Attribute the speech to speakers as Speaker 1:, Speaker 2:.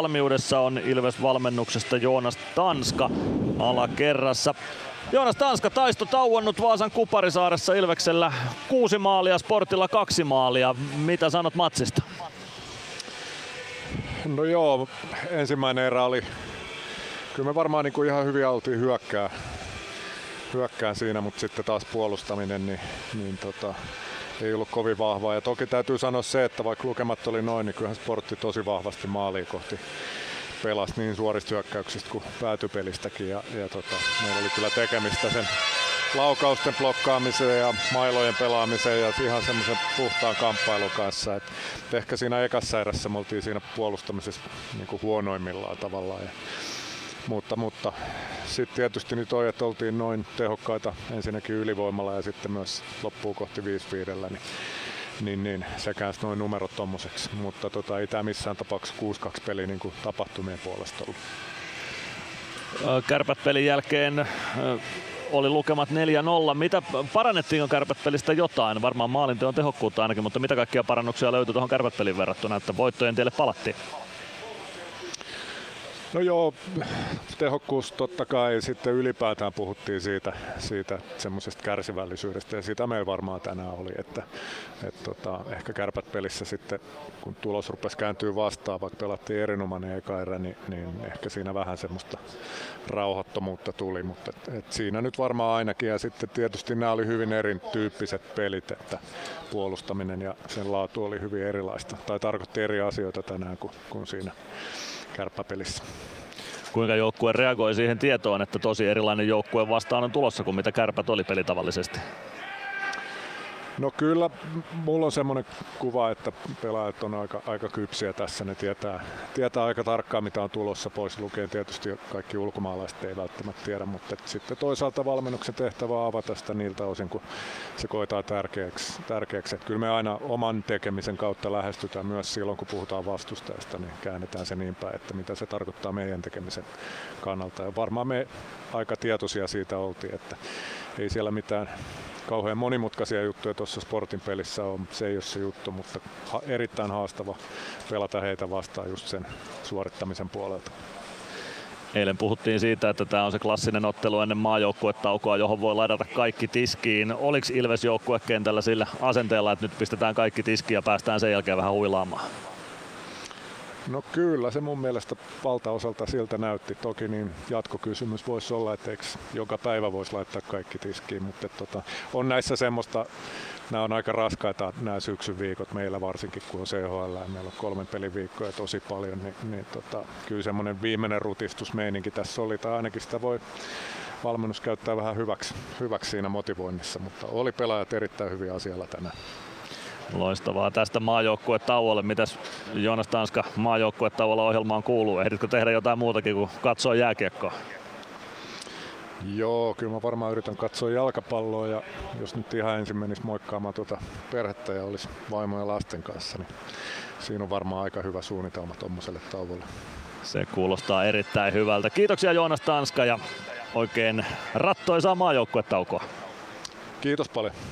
Speaker 1: Valmiudessa on Ilves-valmennuksesta Joonas Tanska alakerrassa. Joonas Tanska taisto tauonnut Vaasan Kuparisaaressa Ilveksellä kuusi maalia, Sportilla kaksi maalia. Mitä sanot matsista?
Speaker 2: No joo, ensimmäinen erä oli, kyllä me varmaan niin kuin ihan hyvin oltiin hyökkää, hyökkään siinä, mutta sitten taas puolustaminen, niin, niin tota, ei ollut kovin vahvaa. Ja toki täytyy sanoa se, että vaikka lukemat oli noin, niin kyllähän sportti tosi vahvasti maaliin kohti pelasi niin suorista hyökkäyksistä kuin päätypelistäkin. Ja, ja tota, meillä oli kyllä tekemistä sen laukausten blokkaamiseen ja mailojen pelaamiseen ja ihan semmoisen puhtaan kamppailun kanssa. Et ehkä siinä ekassa erässä me oltiin siinä puolustamisessa niin kuin huonoimmillaan tavallaan. Ja, mutta, mutta sitten tietysti nyt toi, että oltiin noin tehokkaita ensinnäkin ylivoimalla ja sitten myös loppuu kohti 5 5 niin, niin, niin sekään noin numerot tommoseksi. Mutta tota, ei tämä missään tapauksessa 6-2 peli niin kuin tapahtumien puolesta ollut.
Speaker 1: Kärpät pelin jälkeen oli lukemat 4-0. Mitä parannettiinko kärpät pelistä jotain? Varmaan maalinteon tehokkuutta ainakin, mutta mitä kaikkia parannuksia löytyi tuohon kärpät pelin verrattuna, että voittojen tielle palattiin?
Speaker 2: No joo, tehokkuus totta kai. Sitten ylipäätään puhuttiin siitä, siitä semmoisesta kärsivällisyydestä ja sitä meillä varmaan tänään oli, että et tota, ehkä kärpät pelissä sitten, kun tulos rupesi kääntyä vastaan, vaikka pelattiin erinomainen eka erä, niin, niin ehkä siinä vähän semmoista rauhattomuutta tuli, mutta et, et siinä nyt varmaan ainakin. Ja sitten tietysti nämä oli hyvin erityyppiset pelit, että puolustaminen ja sen laatu oli hyvin erilaista. Tai tarkoitti eri asioita tänään kuin, kuin siinä kärppäpelissä.
Speaker 1: Kuinka joukkue reagoi siihen tietoon, että tosi erilainen joukkue vastaan on tulossa kuin mitä kärpät oli pelitavallisesti?
Speaker 2: No kyllä, mulla on semmoinen kuva, että pelaajat on aika, aika kypsiä tässä. Ne tietää, tietää aika tarkkaan, mitä on tulossa pois lukien. Tietysti kaikki ulkomaalaiset ei välttämättä tiedä, mutta sitten toisaalta valmennuksen tehtävä on avata sitä niiltä osin, kun se koetaan tärkeäksi. tärkeäksi. Kyllä me aina oman tekemisen kautta lähestytään myös silloin, kun puhutaan vastustajasta, niin käännetään se niin päin, että mitä se tarkoittaa meidän tekemisen kannalta. Ja varmaan me aika tietoisia siitä oltiin, että ei siellä mitään kauhean monimutkaisia juttuja tuossa sportin pelissä on. Se ei ole se juttu, mutta ha- erittäin haastava pelata heitä vastaan just sen suorittamisen puolelta.
Speaker 1: Eilen puhuttiin siitä, että tämä on se klassinen ottelu ennen maajoukkuetaukoa, johon voi ladata kaikki tiskiin. Oliko Ilves joukkuekentällä sillä asenteella, että nyt pistetään kaikki tiskiin ja päästään sen jälkeen vähän huilaamaan?
Speaker 2: No kyllä, se mun mielestä valtaosalta siltä näytti. Toki niin jatkokysymys voisi olla, että eikö joka päivä voisi laittaa kaikki tiskiin, mutta tota, on näissä semmoista, nämä on aika raskaita nämä syksyn viikot meillä varsinkin, kun on CHL ja meillä on kolmen pelin viikkoja tosi paljon, niin, niin tota, kyllä semmoinen viimeinen rutistusmeininki tässä oli, tai ainakin sitä voi valmennus käyttää vähän hyväksi, hyväksi siinä motivoinnissa, mutta oli pelaajat erittäin hyviä asialla tänään.
Speaker 1: Loistavaa tästä maajoukkuetauolle. Mitäs Joonas Tanska maajoukkuetauolla ohjelmaan kuuluu? Ehditkö tehdä jotain muutakin kuin katsoa jääkiekkoa?
Speaker 2: Joo, kyllä mä varmaan yritän katsoa jalkapalloa ja jos nyt ihan ensin menisi moikkaamaan tuota perhettä ja olisi vaimo ja lasten kanssa, niin siinä on varmaan aika hyvä suunnitelma tuommoiselle tauolle.
Speaker 1: Se kuulostaa erittäin hyvältä. Kiitoksia Joonas Tanska ja oikein rattoisaa maajoukkuetaukoa.
Speaker 2: Kiitos paljon.